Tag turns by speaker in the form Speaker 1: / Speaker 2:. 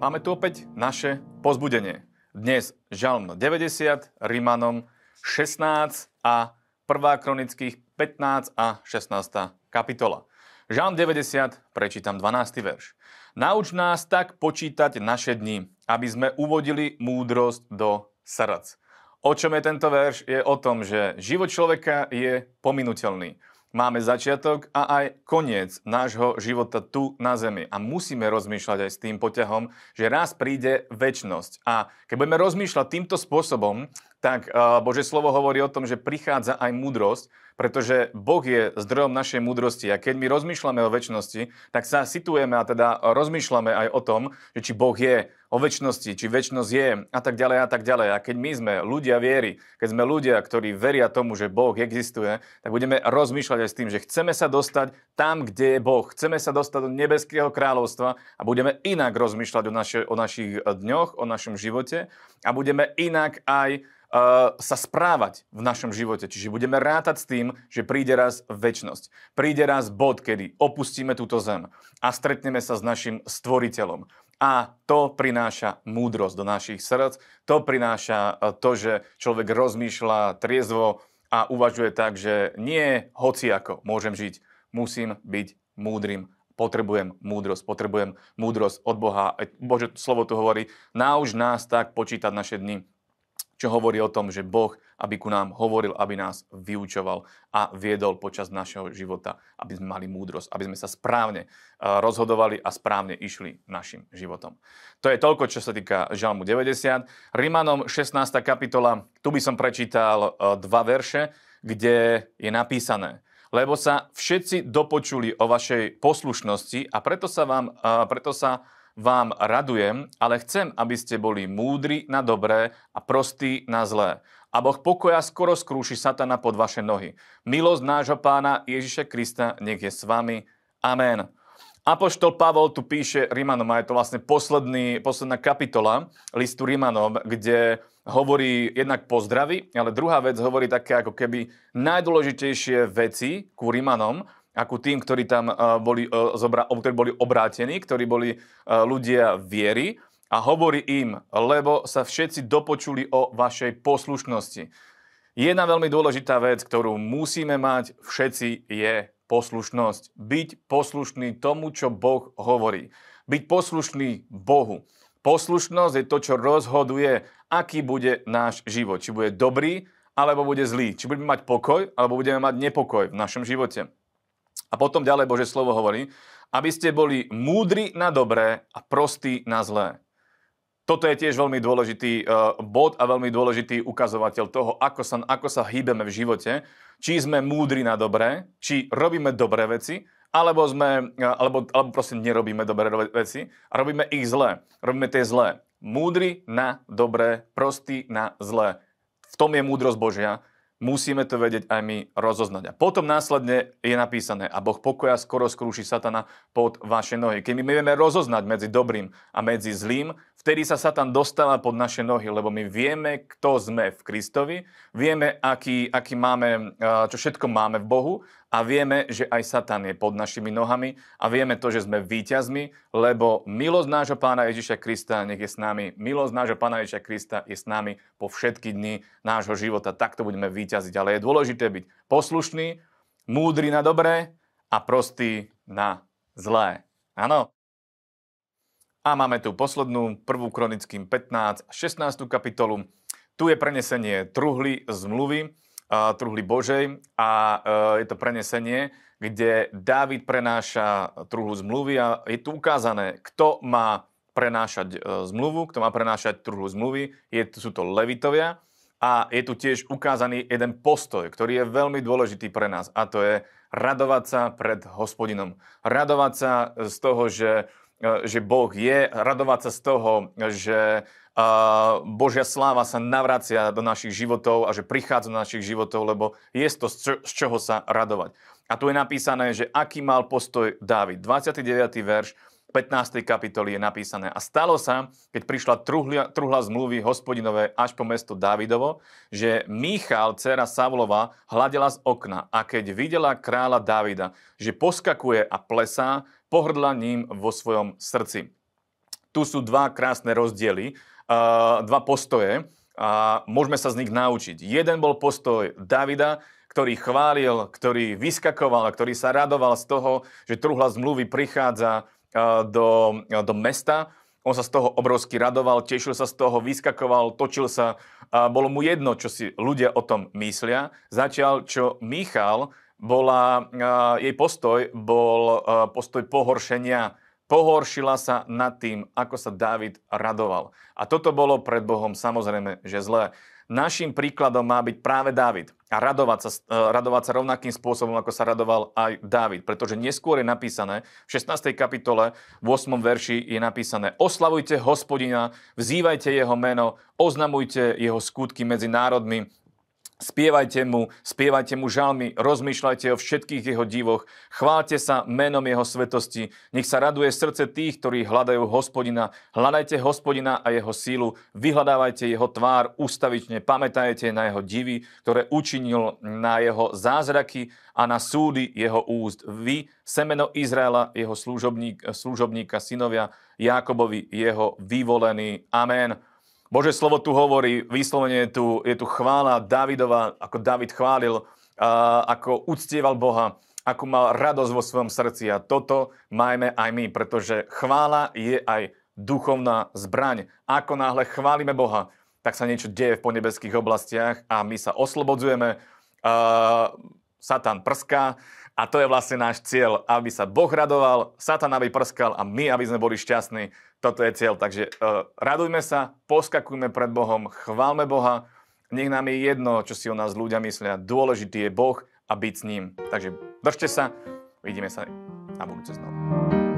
Speaker 1: Máme tu opäť naše pozbudenie. Dnes Žalm 90, Rimanom 16 a 1. kronických 15 a 16. kapitola. Žalm 90, prečítam 12. verš. Nauč nás tak počítať naše dni, aby sme uvodili múdrosť do srdc. O čom je tento verš? Je o tom, že život človeka je pominuteľný. Máme začiatok a aj koniec nášho života tu na Zemi. A musíme rozmýšľať aj s tým poťahom, že raz príde väčnosť. A keď budeme rozmýšľať týmto spôsobom, tak Bože slovo hovorí o tom, že prichádza aj múdrosť, pretože Boh je zdrojom našej múdrosti a keď my rozmýšľame o väčšnosti, tak sa situujeme a teda rozmýšľame aj o tom, že či Boh je o väčšnosti, či väčšnosť je a tak ďalej a tak ďalej. A keď my sme ľudia viery, keď sme ľudia, ktorí veria tomu, že Boh existuje, tak budeme rozmýšľať aj s tým, že chceme sa dostať tam, kde je Boh. Chceme sa dostať do nebeského kráľovstva a budeme inak rozmýšľať o, naši, o našich dňoch, o našom živote a budeme inak aj uh, sa správať v našom živote. Čiže budeme rátať s tým, že príde raz väčnosť. Príde raz bod, kedy opustíme túto zem a stretneme sa s našim stvoriteľom. A to prináša múdrosť do našich srdc, to prináša eh, to, že človek rozmýšľa triezvo a uvažuje tak, že nie hoci ako môžem žiť, musím byť múdrym. Potrebujem múdrosť, potrebujem múdrosť od Boha. Bože slovo tu hovorí, nauč nás tak počítať naše dni, čo hovorí o tom, že Boh, aby ku nám hovoril, aby nás vyučoval a viedol počas našeho života, aby sme mali múdrosť, aby sme sa správne eh, rozhodovali a správne išli našim životom. To je toľko, čo sa týka Žalmu 90. Rimanom 16. kapitola, tu by som prečítal eh, dva verše, kde je napísané lebo sa všetci dopočuli o vašej poslušnosti a preto sa, vám, eh, preto sa vám radujem, ale chcem, aby ste boli múdri na dobré a prostí na zlé. A Boh pokoja skoro skrúši satana pod vaše nohy. Milosť nášho pána Ježiša Krista nech je s vami. Amen. Apoštol Pavol tu píše Rimanom, a je to vlastne posledný, posledná kapitola listu Rimanom, kde hovorí jednak pozdraví, ale druhá vec hovorí také ako keby najdôležitejšie veci ku Rimanom, ako tým, ktorí tam eh, boli, eh, ktorí boli obrátení, ktorí boli eh, ľudia viery a hovorí im, lebo sa všetci dopočuli o vašej poslušnosti. Jedna veľmi dôležitá vec, ktorú musíme mať všetci, je poslušnosť. Byť poslušný tomu, čo Boh hovorí. Byť poslušný Bohu. Poslušnosť je to, čo rozhoduje, aký bude náš život. Či bude dobrý, alebo bude zlý. Či budeme mať pokoj, alebo budeme mať nepokoj v našom živote. A potom ďalej Bože slovo hovorí, aby ste boli múdri na dobré a prostí na zlé. Toto je tiež veľmi dôležitý uh, bod a veľmi dôležitý ukazovateľ toho, ako sa, ako sa hýbeme v živote. Či sme múdri na dobré, či robíme dobré veci, alebo, sme, uh, alebo, alebo proste nerobíme dobré veci a robíme ich zlé. Robíme tie zlé. Múdri na dobré, prostí na zlé. V tom je múdrosť Božia musíme to vedieť aj my rozoznať. A potom následne je napísané, a Boh pokoja skoro skrúši satana pod vaše nohy. Keď my vieme rozoznať medzi dobrým a medzi zlým, vtedy sa Satan dostáva pod naše nohy, lebo my vieme, kto sme v Kristovi, vieme, aký, aký máme, čo všetko máme v Bohu a vieme, že aj Satan je pod našimi nohami a vieme to, že sme víťazmi, lebo milosť nášho Pána Ježiša Krista nech je s nami. Milosť nášho Pána Ježiša Krista je s nami po všetky dni nášho života. Takto budeme víťaziť. Ale je dôležité byť poslušný, múdry na dobré a prostý na zlé. Áno. A máme tu poslednú, prvú kronickým 15 a 16. kapitolu. Tu je prenesenie truhly zmluvy, truhly Božej a e, je to prenesenie, kde Dávid prenáša truhlu zmluvy a je tu ukázané, kto má prenášať e, zmluvu, kto má prenášať truhlu zmluvy. Je, sú to levitovia a je tu tiež ukázaný jeden postoj, ktorý je veľmi dôležitý pre nás a to je radovať sa pred hospodinom. Radovať sa z toho, že že Boh je, radovať sa z toho, že e, Božia sláva sa navracia do našich životov a že prichádza do našich životov, lebo je to z čoho sa radovať. A tu je napísané, že aký mal postoj Dávid. 29. verš 15. kapitoly je napísané. A stalo sa, keď prišla truhla, truhla zmluvy hospodinové až po mesto Dávidovo, že Michal, dcera Savlova, hľadela z okna a keď videla kráľa Dávida, že poskakuje a plesá, pohrdla ním vo svojom srdci. tu sú dva krásne rozdiely, dva postoje a môžeme sa z nich naučiť. Jeden bol postoj Davida, ktorý chválil, ktorý vyskakoval a ktorý sa radoval z toho, že truhla zmluvy prichádza do, do mesta. On sa z toho obrovsky radoval, tešil sa z toho, vyskakoval, točil sa. A bolo mu jedno, čo si ľudia o tom myslia. Zatiaľ, čo Michal bola, jej postoj bol postoj pohoršenia. Pohoršila sa nad tým, ako sa Dávid radoval. A toto bolo pred Bohom samozrejme, že zlé. Naším príkladom má byť práve Dávid a radovať sa, e, radovať sa rovnakým spôsobom, ako sa radoval aj Dávid. Pretože neskôr je napísané, v 16. kapitole, v 8. verši je napísané Oslavujte hospodina, vzývajte jeho meno, oznamujte jeho skutky medzi národmi, Spievajte mu, spievajte mu žalmy, rozmýšľajte o všetkých jeho divoch, chválte sa menom jeho svetosti, nech sa raduje srdce tých, ktorí hľadajú hospodina, hľadajte hospodina a jeho sílu, vyhľadávajte jeho tvár ustavične, pamätajte na jeho divy, ktoré učinil na jeho zázraky a na súdy jeho úst. Vy, semeno Izraela, jeho služobník, služobníka, synovia Jakobovi, jeho vyvolený. Amen. Bože slovo tu hovorí, vyslovene je tu, je tu chvála Davidova, ako David chválil, ako uctieval Boha, ako mal radosť vo svojom srdci. A toto majme aj my, pretože chvála je aj duchovná zbraň. Ako náhle chválime Boha, tak sa niečo deje v ponebeských oblastiach a my sa oslobodzujeme. Satan prská a to je vlastne náš cieľ, aby sa Boh radoval, Satan aby prskal a my, aby sme boli šťastní. Toto je cieľ. Takže uh, radujme sa, poskakujme pred Bohom, chválme Boha. Nech nám je jedno, čo si o nás ľudia myslia. Dôležitý je Boh a byť s ním. Takže držte sa, vidíme sa na budúce znovu.